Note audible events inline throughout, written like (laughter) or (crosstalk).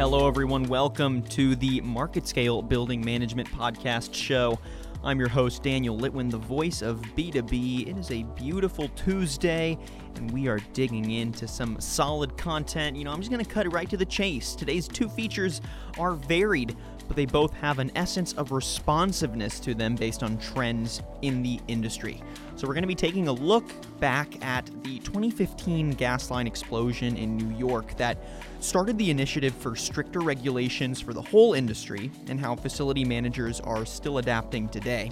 Hello, everyone. Welcome to the Market Scale Building Management Podcast show. I'm your host, Daniel Litwin, the voice of B2B. It is a beautiful Tuesday, and we are digging into some solid content. You know, I'm just going to cut right to the chase. Today's two features are varied, but they both have an essence of responsiveness to them based on trends in the industry. So, we're going to be taking a look back at the 2015 gas line explosion in New York that started the initiative for stricter regulations for the whole industry and how facility managers are still adapting today.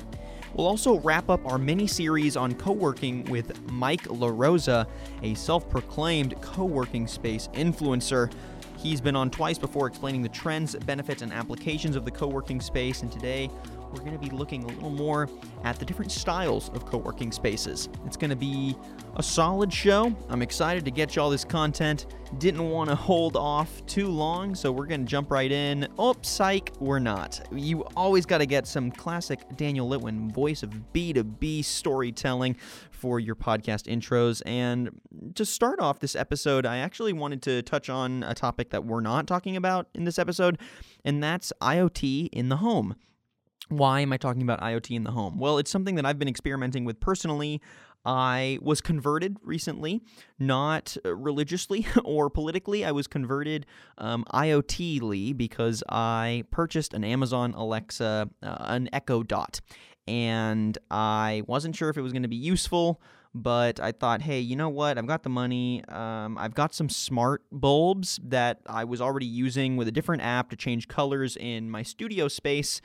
We'll also wrap up our mini series on co working with Mike LaRosa, a self proclaimed co working space influencer. He's been on twice before explaining the trends, benefits, and applications of the co working space, and today we're going to be looking a little more at the different styles of co working spaces. It's going to be a solid show. I'm excited to get you all this content. Didn't want to hold off too long, so we're going to jump right in. Oh, psych, we're not. You always got to get some classic Daniel Litwin voice of B2B storytelling for your podcast intros. And to start off this episode, I actually wanted to touch on a topic that we're not talking about in this episode, and that's IoT in the home. Why am I talking about IoT in the home? Well, it's something that I've been experimenting with personally. I was converted recently, not uh, religiously (laughs) or politically. I was converted um, IoTly because I purchased an Amazon Alexa, uh, an Echo Dot, and I wasn't sure if it was going to be useful but I thought, hey, you know what? I've got the money. Um, I've got some smart bulbs that I was already using with a different app to change colors in my studio space.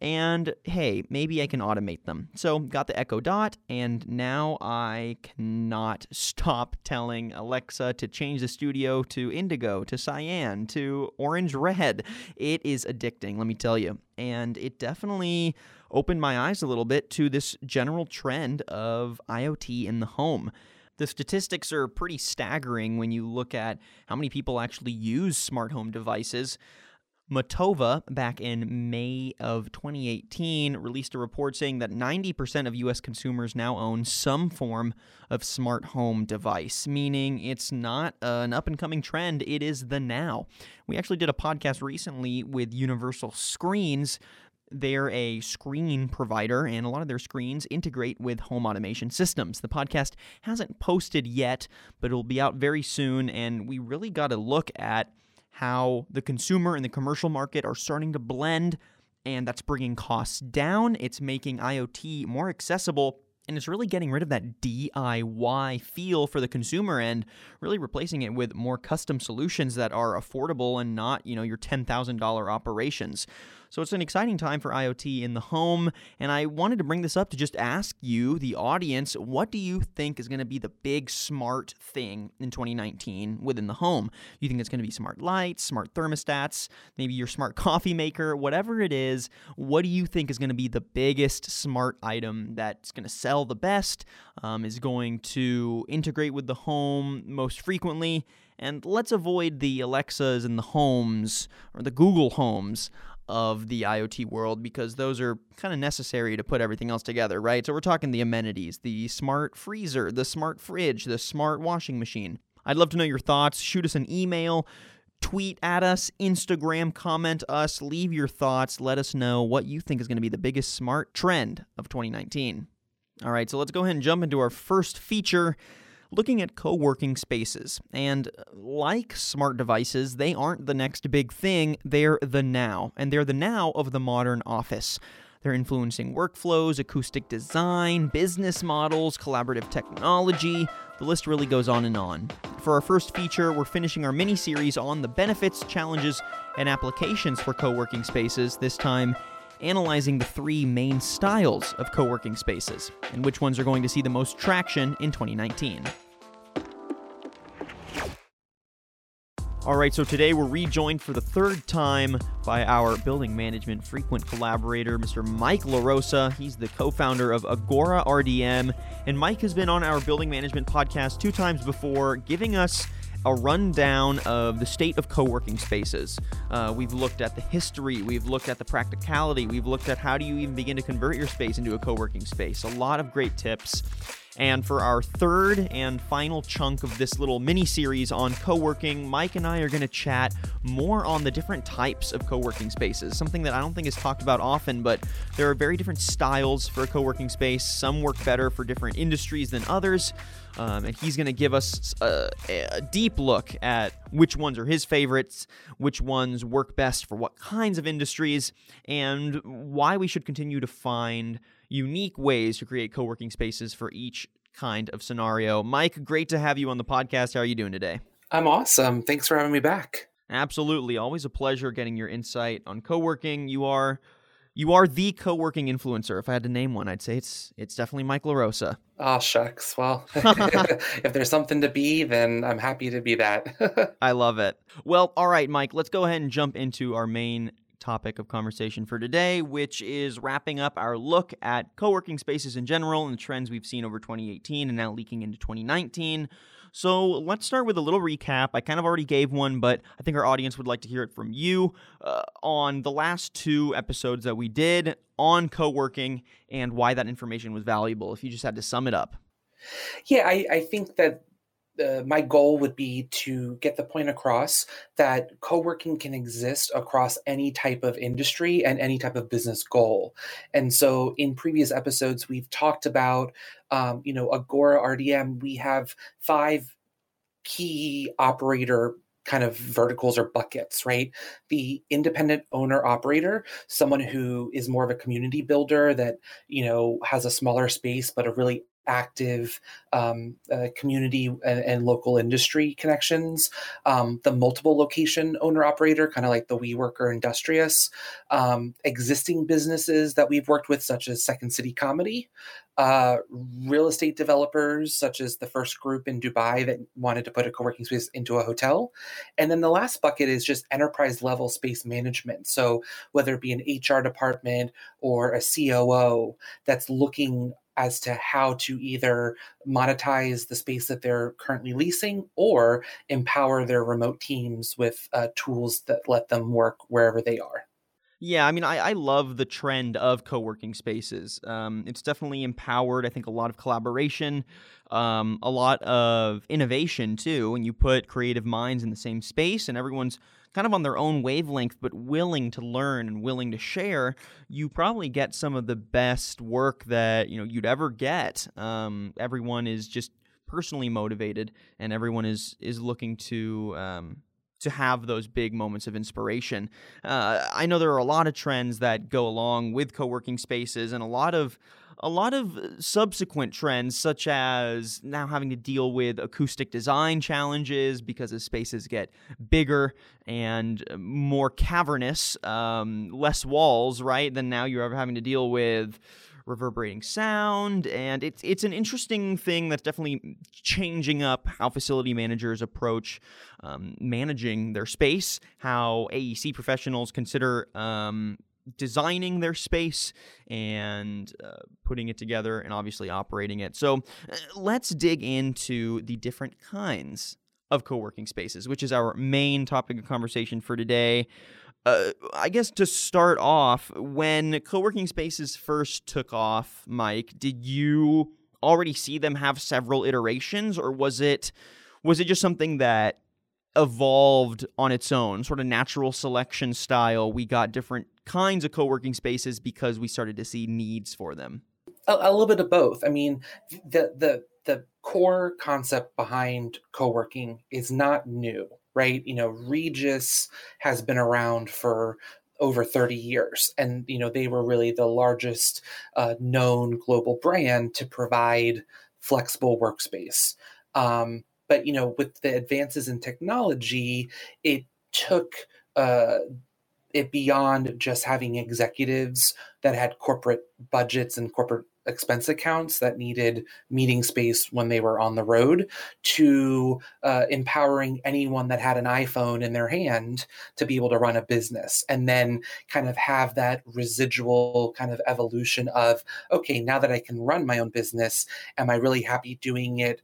And hey, maybe I can automate them. So, got the Echo Dot, and now I cannot (laughs) stop telling Alexa to change the studio to indigo, to cyan, to orange red. It is addicting, let me tell you. And it definitely opened my eyes a little bit to this general trend of IoT in the home. The statistics are pretty staggering when you look at how many people actually use smart home devices. Matova, back in May of 2018, released a report saying that 90% of US consumers now own some form of smart home device, meaning it's not an up and coming trend, it is the now. We actually did a podcast recently with Universal Screens they're a screen provider, and a lot of their screens integrate with home automation systems. The podcast hasn't posted yet, but it'll be out very soon, and we really got to look at how the consumer and the commercial market are starting to blend, and that's bringing costs down. It's making IoT more accessible and it's really getting rid of that DIY feel for the consumer and really replacing it with more custom solutions that are affordable and not, you know, your $10,000 operations. So it's an exciting time for IoT in the home, and I wanted to bring this up to just ask you, the audience, what do you think is going to be the big smart thing in 2019 within the home? You think it's going to be smart lights, smart thermostats, maybe your smart (laughs) coffee maker, whatever it is, what do you think is going to be the biggest smart item that's going to sell the best, um, is going to integrate with the home most frequently? And let's avoid the Alexas and the homes or the Google homes of the IoT world because those are kind of necessary to put everything else together, right? So we're talking the amenities, the smart freezer, the smart fridge, the smart washing machine. I'd love to know your thoughts. Shoot us an email, tweet at us, Instagram, comment us, leave your thoughts. Let us know what you think is going to be the biggest smart trend of 2019. All right, so let's go ahead and jump into our first feature looking at co working spaces. And uh, like smart devices, they aren't the next big thing, they're the now. And they're the now of the modern office. They're influencing workflows, acoustic design, business models, collaborative technology. The list really goes on and on. For our first feature, we're finishing our mini series on the benefits, challenges, and applications for co working spaces, this time analyzing the three main styles of co working spaces and which ones are going to see the most traction in 2019. All right, so today we're rejoined for the third time by our building management frequent collaborator, Mr. Mike LaRosa. He's the co founder of Agora RDM. And Mike has been on our building management podcast two times before, giving us a rundown of the state of co working spaces. Uh, we've looked at the history, we've looked at the practicality, we've looked at how do you even begin to convert your space into a co working space. A lot of great tips. And for our third and final chunk of this little mini series on co working, Mike and I are going to chat more on the different types of co working spaces. Something that I don't think is talked about often, but there are very different styles for a co working space. Some work better for different industries than others. Um, and he's going to give us a, a, deep look at which ones are his favorites, which ones work best for what kinds of industries, and why we should continue to find unique ways to create co working spaces for each kind of scenario. Mike, great to have you on the podcast. How are you doing today? I'm awesome. Thanks for having me back. Absolutely. Always a pleasure getting your insight on co working. You are. You are the co-working influencer. If I had to name one, I'd say it's it's definitely Mike LaRosa. Oh shucks. Well, (laughs) (laughs) if there's something to be, then I'm happy to be that. (laughs) I love it. Well, all right, Mike, let's go ahead and jump into our main topic of conversation for today, which is wrapping up our look at co working spaces in general and the trends we've seen over 2018 and now leaking into 2019. So let's start with a little recap. I kind of already gave one, but I think our audience would like to hear it from you uh, on the last two episodes that we did on co working and why that information was valuable, if you just had to sum it up. Yeah, I, I think that uh, my goal would be to get the point across that co-working can exist across any type of industry and any type of business goal and so in previous episodes we've talked about um, you know agora rdm we have five key operator kind of verticals or buckets, right? The independent owner operator, someone who is more of a community builder that, you know, has a smaller space but a really active um, uh, community and, and, local industry connections. Um, the multiple location owner operator, kind of like the WeWork or Industrious. Um, existing businesses that we've worked with, such as Second City Comedy. Uh, real estate developers, such as the first group in Dubai that wanted to put a co working space into a hotel. And then the last bucket is just enterprise level space management. So, whether it be an HR department or a COO that's looking as to how to either monetize the space that they're currently leasing or empower their remote teams with uh, tools that let them work wherever they are. Yeah, I mean, I, I love the trend of co working spaces. Um, it's definitely empowered, I think, a lot of collaboration, um, a lot of innovation, too. And you put creative minds in the same space, and everyone's kind of on their own wavelength, but willing to learn and willing to share, you probably get some of the best work that you know you'd ever get. Um, everyone is just personally motivated, and everyone is is looking to. To have those big moments of inspiration. Uh, I know there are a lot of trends that go along with co working spaces and a lot of a lot of uh, subsequent trends, such as now having to deal with acoustic design challenges because as spaces get bigger and uh, more cavernous, um, less walls, right? Then now you're ever having to deal with reverberating sound and it's it's an interesting thing that's definitely changing up how facility managers approach um, managing their space how aec professionals consider um, designing their space and uh, putting it together and obviously operating it. So uh, let's dig into the different kinds of co working spaces, which is our main topic of conversation for today. Uh, I guess to start off, when co working spaces first took off, Mike, did you already see them have several iterations or was it was it just something that evolved on its own, sort of natural selection style. We got different kinds of co working spaces because we started to see needs for them. A, a, little bit of both. I mean, the the the core concept behind co working is not new, right? You know, Regus has been around for over 30 years and you know they were really the largest uh, known global brand to provide flexible workspace um, but you know, with the advances in technology, it took uh, it beyond just having executives that had corporate budgets and corporate expense accounts that needed meeting space when they were on the road to uh, empowering anyone that had an iPhone in their hand to be able to run a business and then kind of have that residual kind of evolution of okay now that I can run my own business am I really happy doing it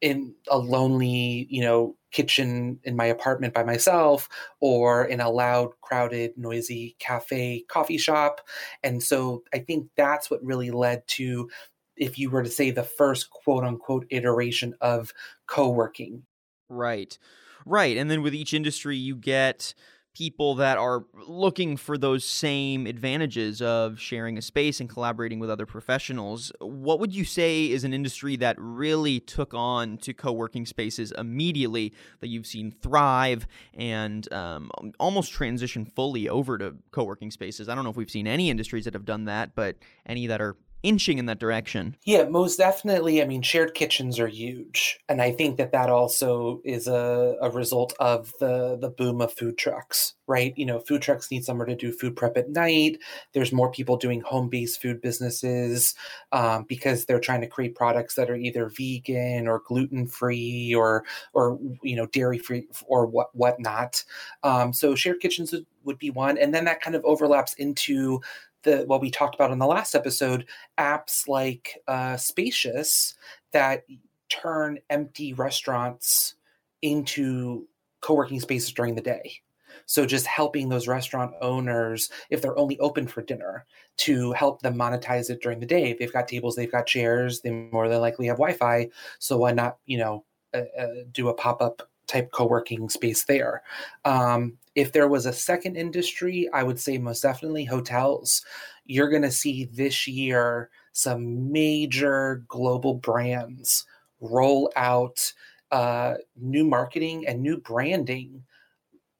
in a lonely, you know, kitchen in my apartment by myself or in a loud, crowded, noisy cafe, coffee shop. And so I think that's what really led to, if you were to say, the first quote unquote iteration of co working. Right. Right. And then with each industry, you get people that are looking for those same advantages of sharing a space and collaborating with other professionals. What would you say is an industry that really took on to co working spaces immediately that you've seen thrive and um, almost transition fully over to co working spaces? I don't know if we've seen any industries that have done that, but any that are inching in that direction. Yeah, most definitely. I mean, shared kitchens are huge, and I think that that also is a, a result of the the boom of food trucks. Right? You know, food trucks need somewhere to do food prep at night. There's more people doing home based food businesses um, because they're trying to create products that are either vegan or gluten free or or you know dairy free or what whatnot. Um, so shared kitchens would, would be one, and then that kind of overlaps into the what we talked about in the last episode, apps like uh, Spacious that turn empty restaurants into co-working spaces during the day. So just helping those restaurant owners, if they're only open for dinner, to help them monetize it during the day. If they've got tables, they've got chairs, they more than likely have Wi-Fi. So why not, you know, uh, uh, do a pop-up type co-working space there. Um, if there was a second industry, I would say most definitely hotels. You're going to see this year some major global brands roll out uh, new marketing and new branding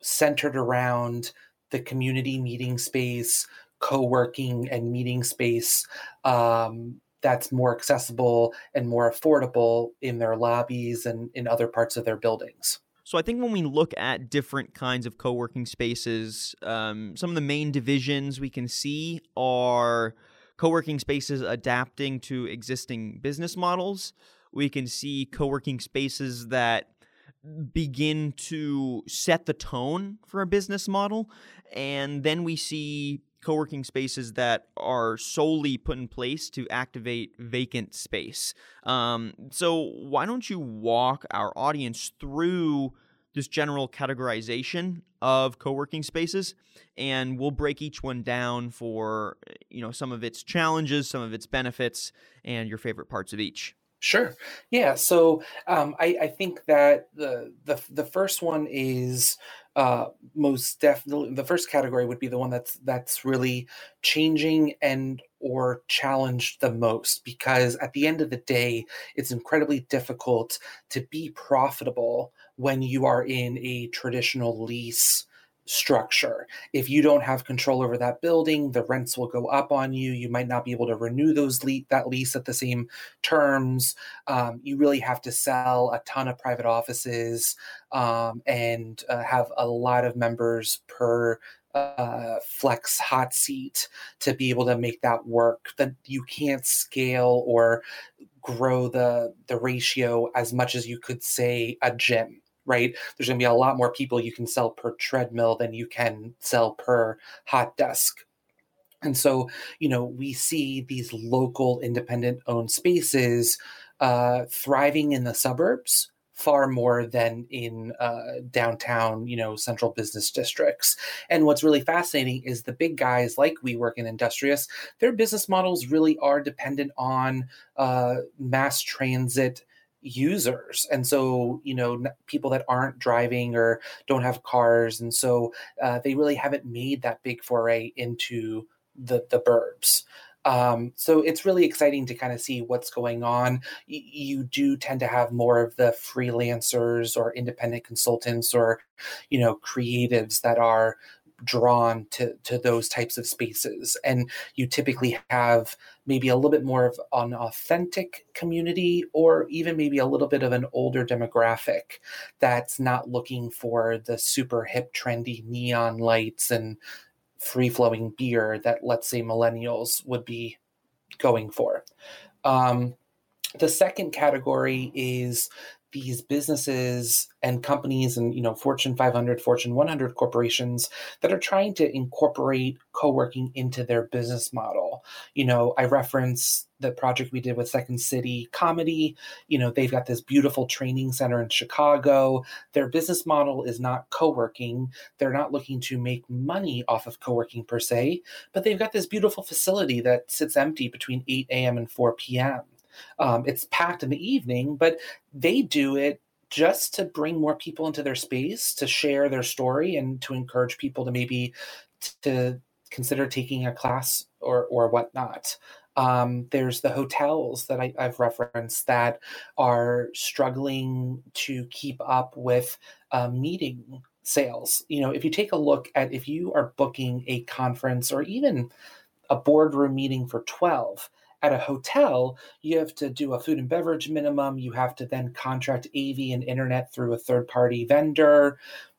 centered around the community meeting space, co-working and meeting space um, that's more accessible and more affordable in their lobbies and in other parts of their buildings. So I think when we look at different kinds of co-working spaces, um, some of the main divisions we can see are co-working spaces adapting to existing business models. We can see co-working spaces that begin to set the tone for a business model, and then we see co-working spaces that are solely put in place to activate vacant space. Um, so why don't you walk our audience through this general categorization of co-working spaces and we'll break each one down for you know some of its challenges some of its benefits and your favorite parts of each sure. Yeah so um, I, I, think that the, the the first one is uh, most definitely the first category would be the one that's that's really changing and or challenged the most because at the end of the day it's incredibly difficult to be profitable when you are in a traditional lease structure. If you don't have control over that building, the rents will go up on you. You might not be able to renew those le- that lease at the same terms. Um, you really have to sell a ton of private offices um, and uh, have a lot of members per uh, flex hot seat to be able to make that work. That you can't scale or grow the the ratio as much as you could say a gym right? There's going to be a lot more people you can sell per treadmill than you can sell per hot desk. And so, you know, we see these local independent owned spaces uh, thriving in the suburbs far more than in uh, downtown, you know, central business districts. And what's really fascinating is the big guys like WeWork and Industrious, their business models really are dependent on uh, mass transit users and so you know people that aren't driving or don't have cars and so uh, they really haven't made that big foray into the the burbs um, so it's really exciting to kind of see what's going on. Y- you do tend to have more of the freelancers or independent consultants or, you know, creatives that are drawn to to those types of spaces and you typically have maybe a little bit more of an authentic community or even maybe a little bit of an older demographic that's not looking for the super hip trendy neon lights and free flowing beer that let's say millennials would be going for. Um, the second category is these businesses and companies and you know fortune 500 fortune 100 corporations that are trying to incorporate co-working into their business model. You know i reference the project we did with second city comedy. You know they've got this beautiful training center in chicago. Their business model is not co-working. They're not looking to make money off of co-working per se but they've got this beautiful facility that sits empty between 8 a.m and 4 p.m um, it's packed in the evening, but they do it just to bring more people into their space to share their story and to encourage people to maybe t- to consider taking a class or or whatnot. Um, there's the hotels that I, have referenced that are struggling to keep up with uh, meeting sales. You know, if you take a look at if you are booking a conference or even a boardroom meeting for 12, at a hotel, you have to do a food and beverage minimum. You have to then contract AV and internet through a third party vendor.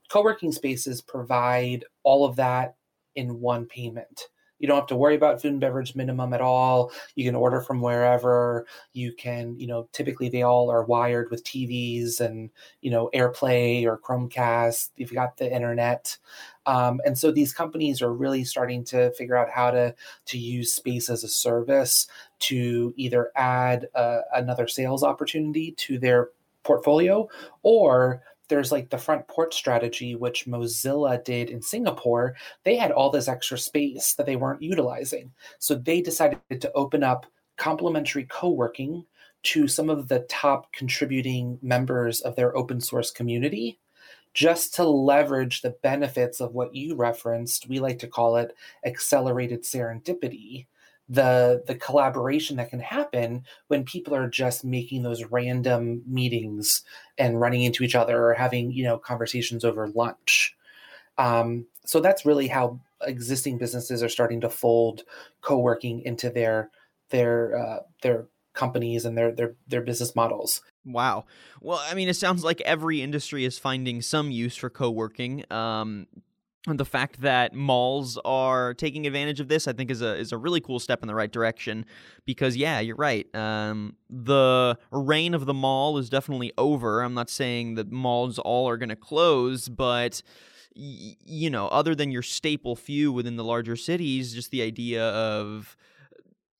Co working spaces provide all of that in one payment. You don't have to worry about food and beverage minimum at all. You can order from wherever. You can, you know, typically they all are wired with TVs and, you know, AirPlay or Chromecast. You've got the internet. Um, and so these companies are really starting to figure out how to to use space as a service to either add uh, another sales opportunity to their portfolio or there's like the front porch strategy, which Mozilla did in Singapore. They had all this extra space that they weren't utilizing. So they decided to open up complimentary co working to some of the top contributing members of their open source community just to leverage the benefits of what you referenced. We like to call it accelerated serendipity the the collaboration that can happen when people are just making those random meetings and running into each other or having you know conversations over lunch um, so that's really how existing businesses are starting to fold co-working into their their uh, their companies and their their their business models Wow. Well, I mean, it sounds like every industry is finding some use for co working. Um, the fact that malls are taking advantage of this, I think, is a is a really cool step in the right direction. Because yeah, you're right. Um, the reign of the mall is definitely over. I'm not saying that malls all are going to close, but y- you know, other than your staple few within the larger cities, just the idea of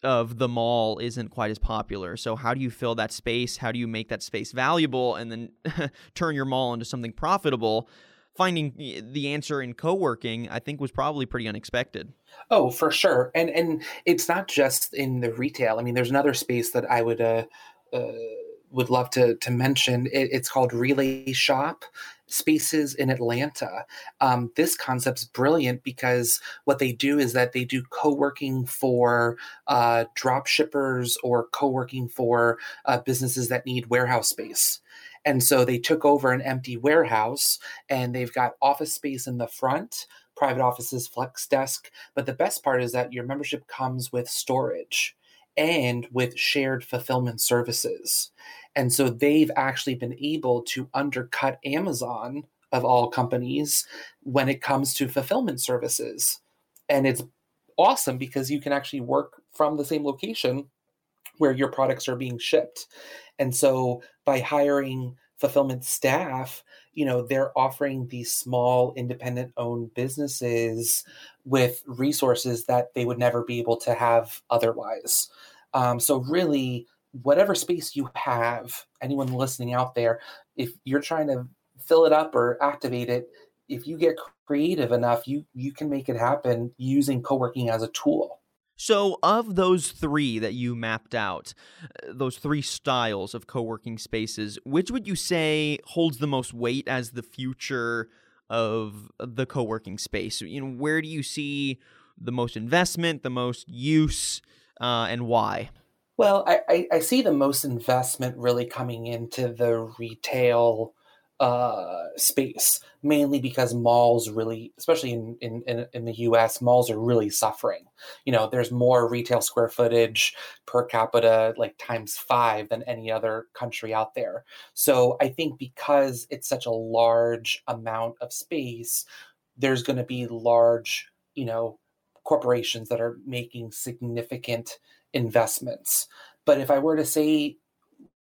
of the mall isn't quite as popular. So how do you fill that space? How do you make that space valuable and then (laughs) turn your mall into something profitable? Finding the answer in co-working i think was probably pretty unexpected. Oh for sure. And and it's not just in the retail. I mean there's another space that i would uh, uh would love to to mention. It, it's called relay shop spaces in atlanta. Um, this concept's brilliant because what they do is that they do co-working for uh, drop shippers or co-working for uh, businesses that need warehouse space and so they took over an empty warehouse and they've got office space in the front, private offices, flex desk. But the best part is that your membership comes with storage and with shared fulfillment services. And so they've actually been able to undercut Amazon of all companies when it comes to fulfillment services. And it's awesome because you can actually work from the same location where your products are being shipped. And so by hiring fulfillment staff, you know, they're offering these small independent owned businesses with resources that they would never be able to have otherwise. Um, so really, whatever space you have, anyone listening out there, if you're trying to fill it up or activate it, if you get creative enough, you you can make it happen using co-working as a tool. So, of those three that you mapped out, uh, those three styles of co working spaces, which would you say holds the most weight as the future of the co working space? You know, where do you see the most investment, the most use, uh, and why? Well, I, I, see the most investment really coming into the retail uh, space, mainly because malls really, especially in, in, in, the US, malls are really suffering. You know, there's more retail square footage per capita, like times five, than any other country out there. So I think because it's such a large amount of space, there's going to be large, you know, corporations that are making significant investments. But if I were to say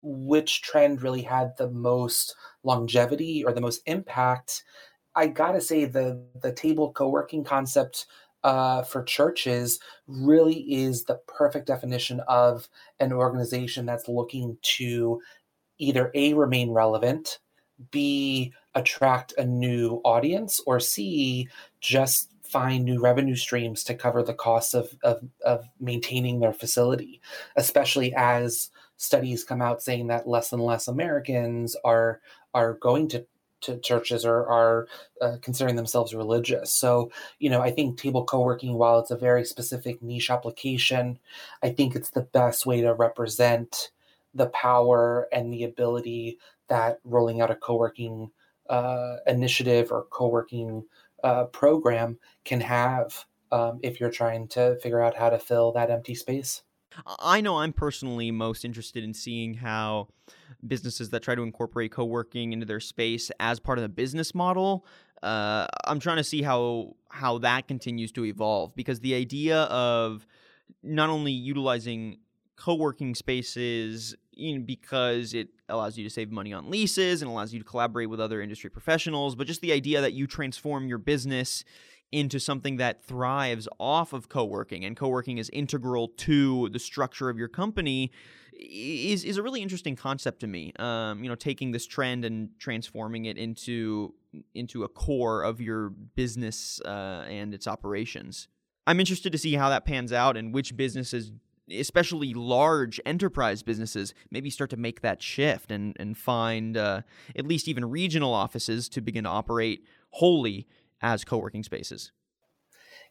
which trend really had the most longevity or the most impact, I gotta say the the table co-working concept uh, for churches really is the perfect definition of an organization that's looking to either a remain relevant, b attract a new audience, or c just find new revenue streams to cover the costs of, of, of maintaining their facility, especially as studies come out saying that less and less Americans are are going to to churches or are uh, considering themselves religious. So, you know, I think table co-working, while it's a very specific niche application, I think it's the best way to represent the power and the ability that rolling out a co-working uh, initiative or co-working uh, program can have um, if you're trying to figure out how to fill that empty space. I know I'm personally most interested in seeing how businesses that try to incorporate co-working into their space as part of the business model. Uh, I'm trying to see how how that continues to evolve because the idea of not only utilizing co-working spaces know, because it allows you to save money on leases and allows you to collaborate with other industry professionals, but just the idea that you transform your business into something that thrives off of co-working and co-working is integral to the structure of your company is is a really interesting concept to me. Um, you know, taking this trend and transforming it into into a core of your business uh, and its operations. I'm interested to see how that pans out and which businesses especially large enterprise businesses maybe start to make that shift and and find uh, at least even regional offices to begin to operate wholly as co-working spaces.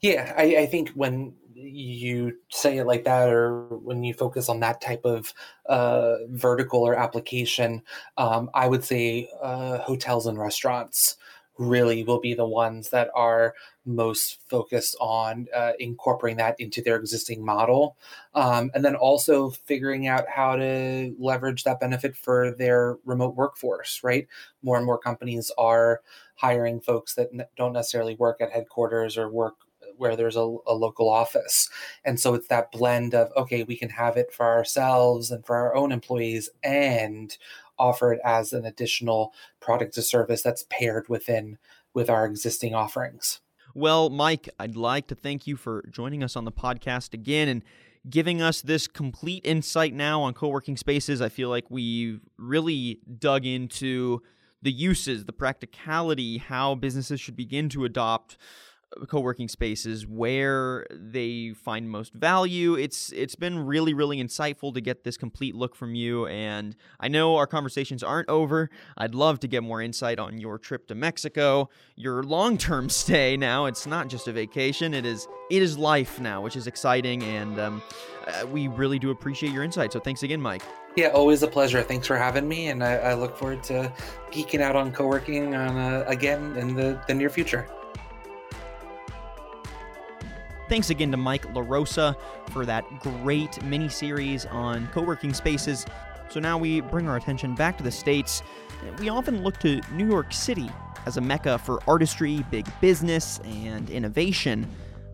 Yeah I, I think when you say it like that or when you focus on that type of uh, vertical or application um, i would say uh, hotels and restaurants really will be the ones that are most focused on uh, incorporating that into their existing model. Um, and then also figuring out how to leverage that benefit for their remote workforce, right? More and more companies are hiring folks that don't necessarily work at headquarters or work where there's a, a, local office. And so it's that blend of, okay, we can have it for ourselves and for our own employees and offer it as an additional product or service that's paired within with our existing offerings. Well, Mike, I'd like to thank you for joining us on the podcast again and giving us this complete insight now on co working spaces. I feel like we've really dug into the uses, the practicality, how businesses should begin to adopt co-working spaces where they find most value. It's it's been really really insightful to get this complete look from you and i know our conversations aren't over. I'd love to get more insight on your trip to mexico your long-term (laughs) stay now. It's not just a vacation it is it is life now which is exciting and um, uh, we really do appreciate your insight. So thanks again mike. Yeah, always a pleasure. Thanks for having me, and I, I look forward to geeking out on co-working on uh, again in the, the near future. Thanks again to Mike LaRosa for that great mini series on co working spaces. So now we bring our attention back to the States. We often look to New York City as a mecca for artistry, big business, and innovation.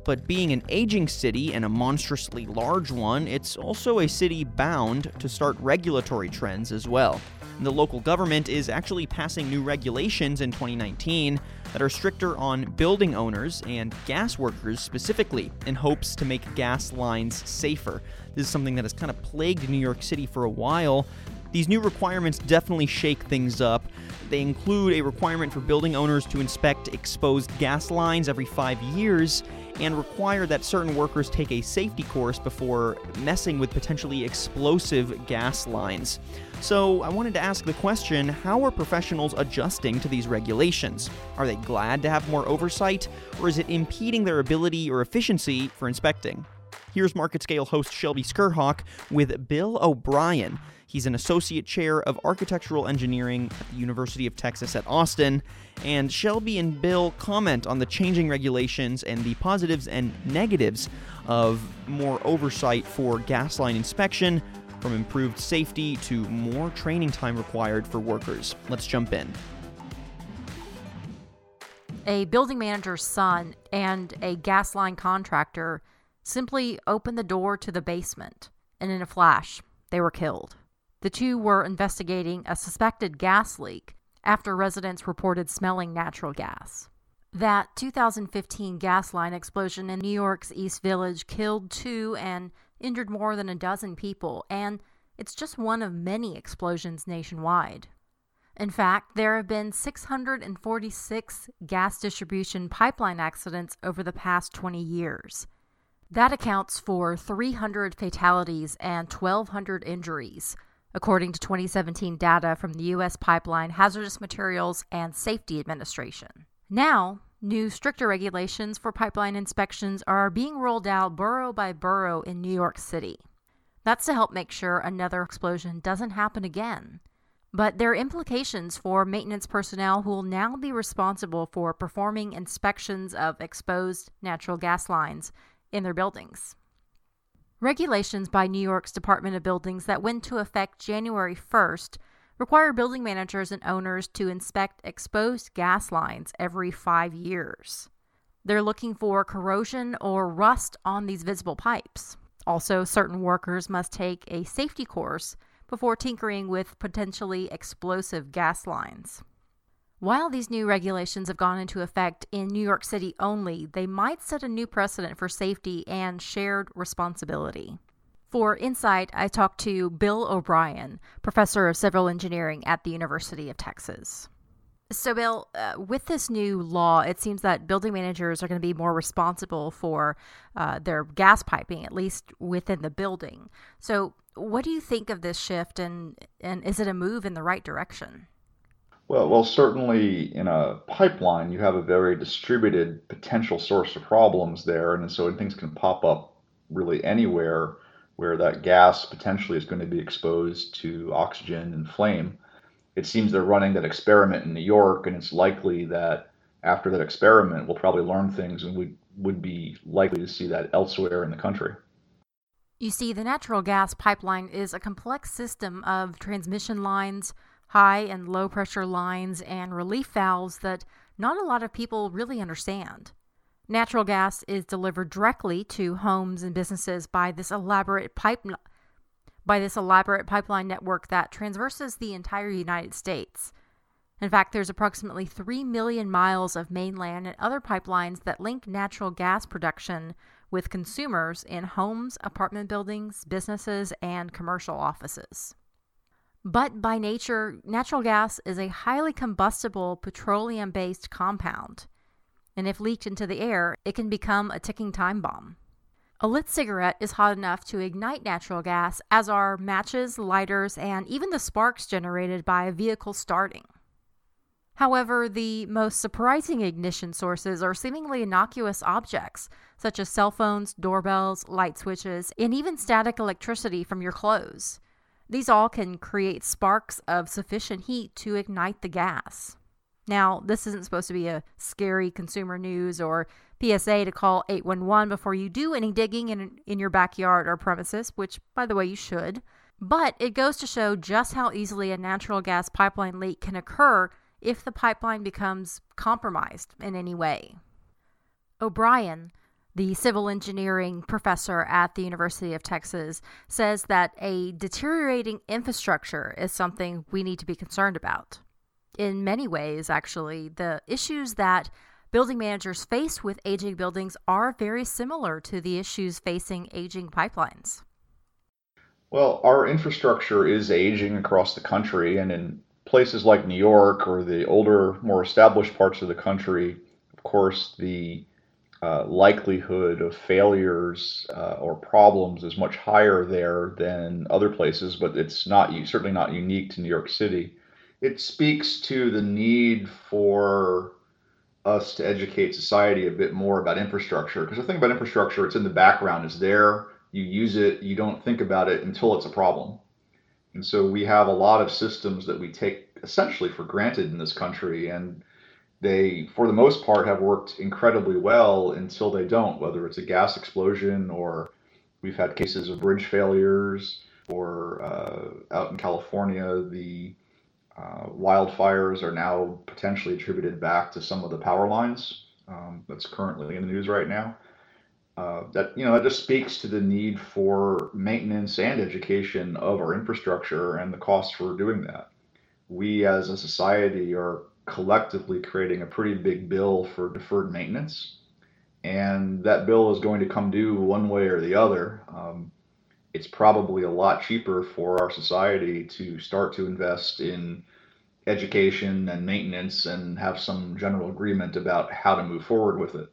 But being an aging city and a monstrously large one, it's also a city bound to start regulatory trends as well. The local government is actually passing new regulations in 2019 that are stricter on building owners and gas workers specifically, in hopes to make gas lines safer. This is something that has kind of plagued New York City for a while. These new requirements definitely shake things up. They include a requirement for building owners to inspect exposed gas lines every five years and require that certain workers take a safety course before messing with potentially explosive gas lines. So, I wanted to ask the question how are professionals adjusting to these regulations? Are they glad to have more oversight, or is it impeding their ability or efficiency for inspecting? Here's Market Scale host Shelby Skrhak with Bill O'Brien. He's an associate chair of architectural engineering at the University of Texas at Austin. And Shelby and Bill comment on the changing regulations and the positives and negatives of more oversight for gas line inspection, from improved safety to more training time required for workers. Let's jump in. A building manager's son and a gas line contractor simply opened the door to the basement and in a flash, they were killed. The two were investigating a suspected gas leak after residents reported smelling natural gas. That 2015 gas line explosion in New York's East Village killed two and injured more than a dozen people, and it's just one of many explosions nationwide. In fact, there have been 646 gas distribution pipeline accidents over the past 20 years. That accounts for 300 fatalities and 1,200 injuries, according to 2017 data from the U.S. Pipeline Hazardous Materials and Safety Administration. Now, new stricter regulations for pipeline inspections are being rolled out borough by borough in New York City. That's to help make sure another explosion doesn't happen again. But there are implications for maintenance personnel who will now be responsible for performing inspections of exposed natural gas lines in their buildings. Regulations by New York's Department of Buildings that went into effect January 1st require building managers and owners to inspect exposed gas lines every five years. They're looking for corrosion or rust on these visible pipes. Also, certain workers must take a safety course before tinkering with potentially explosive gas lines. While these new regulations have gone into effect in New York City only, they might set a new precedent for safety and shared responsibility. For Insight, I talked to Bill O'Brien, professor of civil engineering at the University of Texas. So, Bill, uh, with this new law, it seems that building managers are going to be more responsible for uh, their gas piping, at least within the building. So, what do you think of this shift, and and is it a move in the right direction? Well, well, certainly in a pipeline, you have a very distributed potential source of problems there, and so things can pop up really anywhere where that gas potentially is going to be exposed to oxygen and flame. It seems they're running that experiment in New York, and it's likely that after that experiment, we'll probably learn things and we would be likely to see that elsewhere in the country. You see, the natural gas pipeline is a complex system of transmission lines, high and low pressure lines, and relief valves that not a lot of people really understand. Natural gas is delivered directly to homes and businesses by this elaborate pipe by this elaborate pipeline network that traverses the entire United States. In fact, there's approximately 3 million miles of mainline and other pipelines that link natural gas production with consumers in homes, apartment buildings, businesses, and commercial offices. But by nature, natural gas is a highly combustible petroleum based compound, and if leaked into the air, it can become a ticking time bomb. A lit cigarette is hot enough to ignite natural gas, as are matches, lighters, and even the sparks generated by a vehicle starting. However, the most surprising ignition sources are seemingly innocuous objects, such as cell phones, doorbells, light switches, and even static electricity from your clothes. These all can create sparks of sufficient heat to ignite the gas. Now, this isn't supposed to be a scary consumer news or PSA to call 811 before you do any digging in, in your backyard or premises, which, by the way, you should. But it goes to show just how easily a natural gas pipeline leak can occur if the pipeline becomes compromised in any way. O'Brien, the civil engineering professor at the University of Texas, says that a deteriorating infrastructure is something we need to be concerned about. In many ways, actually, the issues that building managers face with aging buildings are very similar to the issues facing aging pipelines. Well, our infrastructure is aging across the country, and in places like New York or the older, more established parts of the country, of course, the uh, likelihood of failures uh, or problems is much higher there than other places, but it's not certainly not unique to New York City. It speaks to the need for us to educate society a bit more about infrastructure. Because the thing about infrastructure, it's in the background, it's there, you use it, you don't think about it until it's a problem. And so we have a lot of systems that we take essentially for granted in this country. And they, for the most part, have worked incredibly well until they don't, whether it's a gas explosion or we've had cases of bridge failures or uh, out in California, the uh, wildfires are now potentially attributed back to some of the power lines um, that's currently in the news right now. Uh, that you know that just speaks to the need for maintenance and education of our infrastructure and the cost for doing that. We as a society are collectively creating a pretty big bill for deferred maintenance, and that bill is going to come due one way or the other. Um, it's probably a lot cheaper for our society to start to invest in education and maintenance and have some general agreement about how to move forward with it.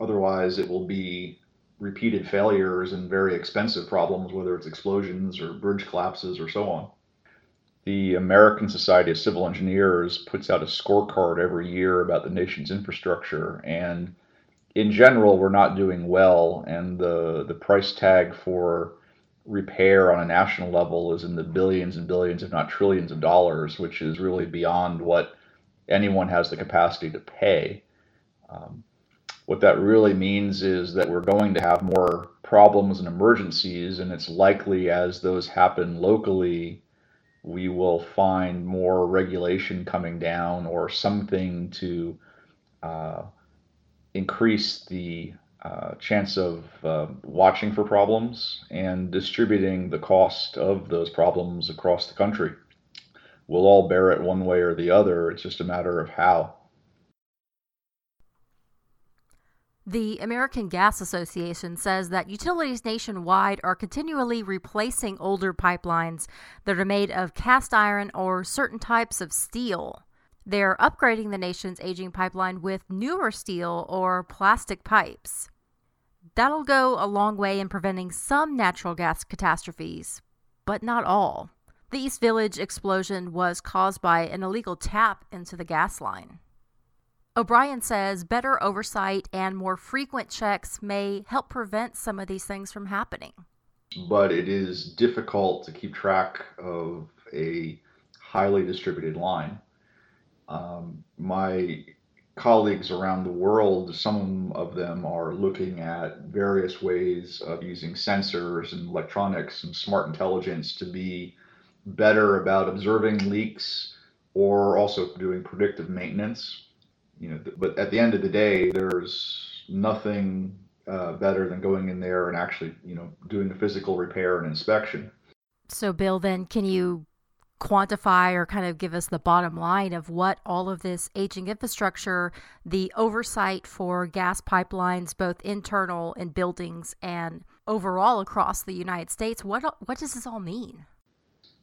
Otherwise, it will be repeated failures and very expensive problems, whether it's explosions or bridge collapses or so on. The American Society of Civil Engineers puts out a scorecard every year about the nation's infrastructure, and in general, we're not doing well, and the, the price tag for repair on a national level is in the billions and billions, if not trillions of dollars, which is really beyond what anyone has the capacity to pay. Um, what that really means is that we're going to have more problems and emergencies, and it's likely as those happen locally, we will find more regulation coming down or something to uh, increase the uh, chance of uh, watching for problems and distributing the cost of those problems across the country. We'll all bear it one way or the other. It's just a matter of how. The American Gas Association says that utilities nationwide are continually replacing older pipelines that are made of cast iron or certain types of steel. They're upgrading the nation's aging pipeline with newer steel or plastic pipes. That'll go a long way in preventing some natural gas catastrophes, but not all. The East Village explosion was caused by an illegal tap into the gas line. O'Brien says better oversight and more frequent checks may help prevent some of these things from happening. But it is difficult to keep track of a highly distributed line. Um, my colleagues around the world, some of them are looking at various ways of using sensors and electronics and smart intelligence to be better about observing leaks or also doing predictive maintenance you know, but at the end of the day, there's nothing uh, better than going in there and actually, you know, doing the physical repair and inspection. So, Bill, then can you quantify or kind of give us the bottom line of what all of this aging infrastructure, the oversight for gas pipelines, both internal in buildings and overall across the United States, what what does this all mean?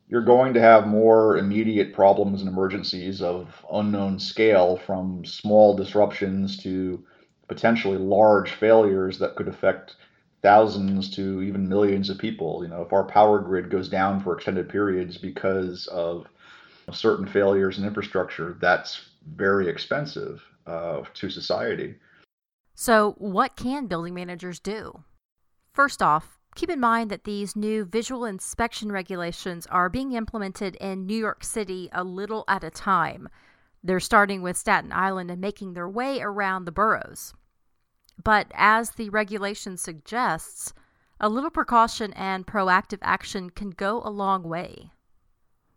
You're going to have more immediate problems and emergencies of unknown scale from small disruptions to potentially large failures that could affect thousands to even millions of people. You know, if our power grid goes down for extended periods because of certain failures in infrastructure, that's very expensive uh, to society. So, what can building managers do? First off, Keep in mind that these new visual inspection regulations are being implemented in New York City a little at a time. They're starting with Staten Island and making their way around the boroughs. But as the regulation suggests, a little precaution and proactive action can go a long way.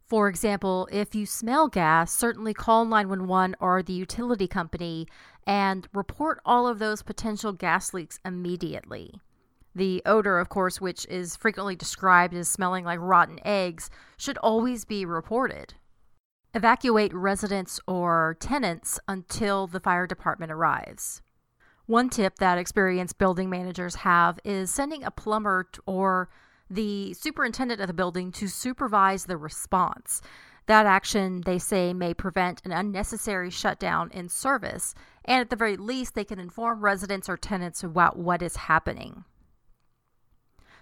For example, if you smell gas, certainly call 911 or the utility company and report all of those potential gas leaks immediately. The odor, of course, which is frequently described as smelling like rotten eggs, should always be reported. Evacuate residents or tenants until the fire department arrives. One tip that experienced building managers have is sending a plumber or the superintendent of the building to supervise the response. That action, they say, may prevent an unnecessary shutdown in service, and at the very least, they can inform residents or tenants about what is happening.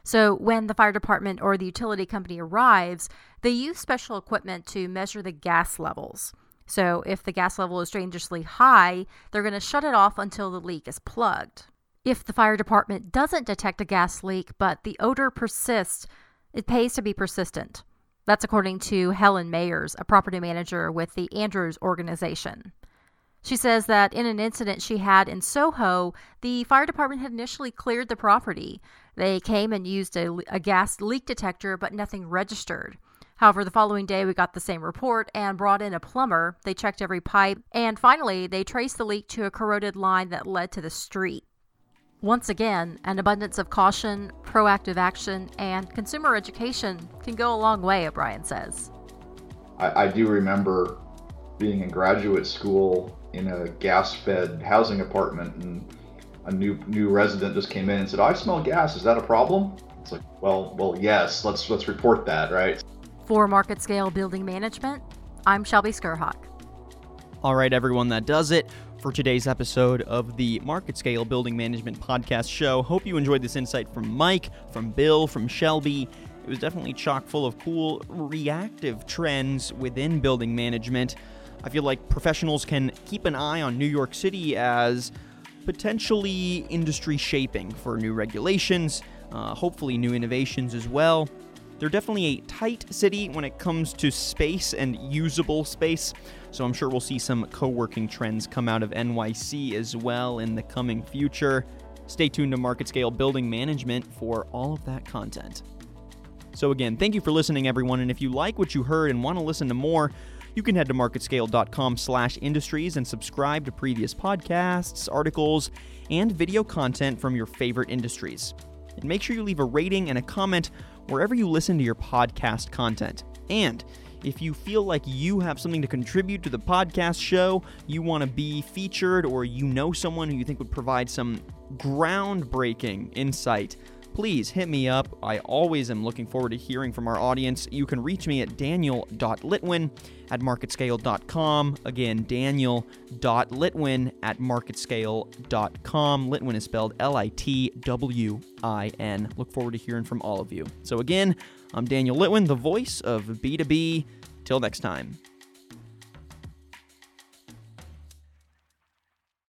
So when the fire department or the utility company arrives, they use special equipment to measure the gas levels. So if the gas level is dangerously high, they're going to shut it off until the leak is plugged. If the fire department doesn't detect a gas leak but the odor persists, it pays to be persistent. That's according to Helen Mayers, a property manager with the Andrews organization. She says that in an incident she had in Soho, the fire department had initially cleared the property. They came and used a, a, gas leak detector, but nothing registered. However, the following day we got the same report and brought in a plumber. They checked every pipe, and finally they traced the leak to a corroded line that led to the street. Once again, an abundance of caution, proactive action, and consumer education can go a long way, O'Brien says. I, I do remember being in graduate school in a gas fed housing apartment and a new new resident just came in and said, I smell gas, is that a problem? It's like, well well yes, let's let's report that, right? For Market Scale Building Management, I'm Shelby Skrhak. All right, everyone, that does it for today's episode of the Market Scale Building Management Podcast Show. Hope you enjoyed this insight from Mike, from Bill, from Shelby. It was definitely chock full of cool reactive trends within building management. I feel like professionals can keep an eye on New York City as potentially industry shaping for new regulations, uh, hopefully new innovations as well. They're definitely a tight city when it comes to space and usable space, so I'm sure we'll see some co working trends come out of NYC as well in the coming future. Stay tuned to Market Scale Building Management for all of that content. So, again, thank you for listening, everyone, and if you like what you heard and want to listen to more, you can head to marketscale.com slash industries and subscribe to previous podcasts, articles, and video content from your favorite industries. And make sure you leave a rating and a comment wherever you listen to your podcast content. And if you feel like you have something to contribute to the podcast show, you want to be featured, or you know someone who you think would provide some groundbreaking insight, please hit me up. I always am looking forward to hearing from our audience. You can reach me at daniel.litwin at marketscale.com. Again, daniel.litwin at marketscale.com. Litwin is spelled L I T W I N. Look forward to hearing from all of you. So, again, I'm Daniel Litwin, the voice of B2B. Till next time.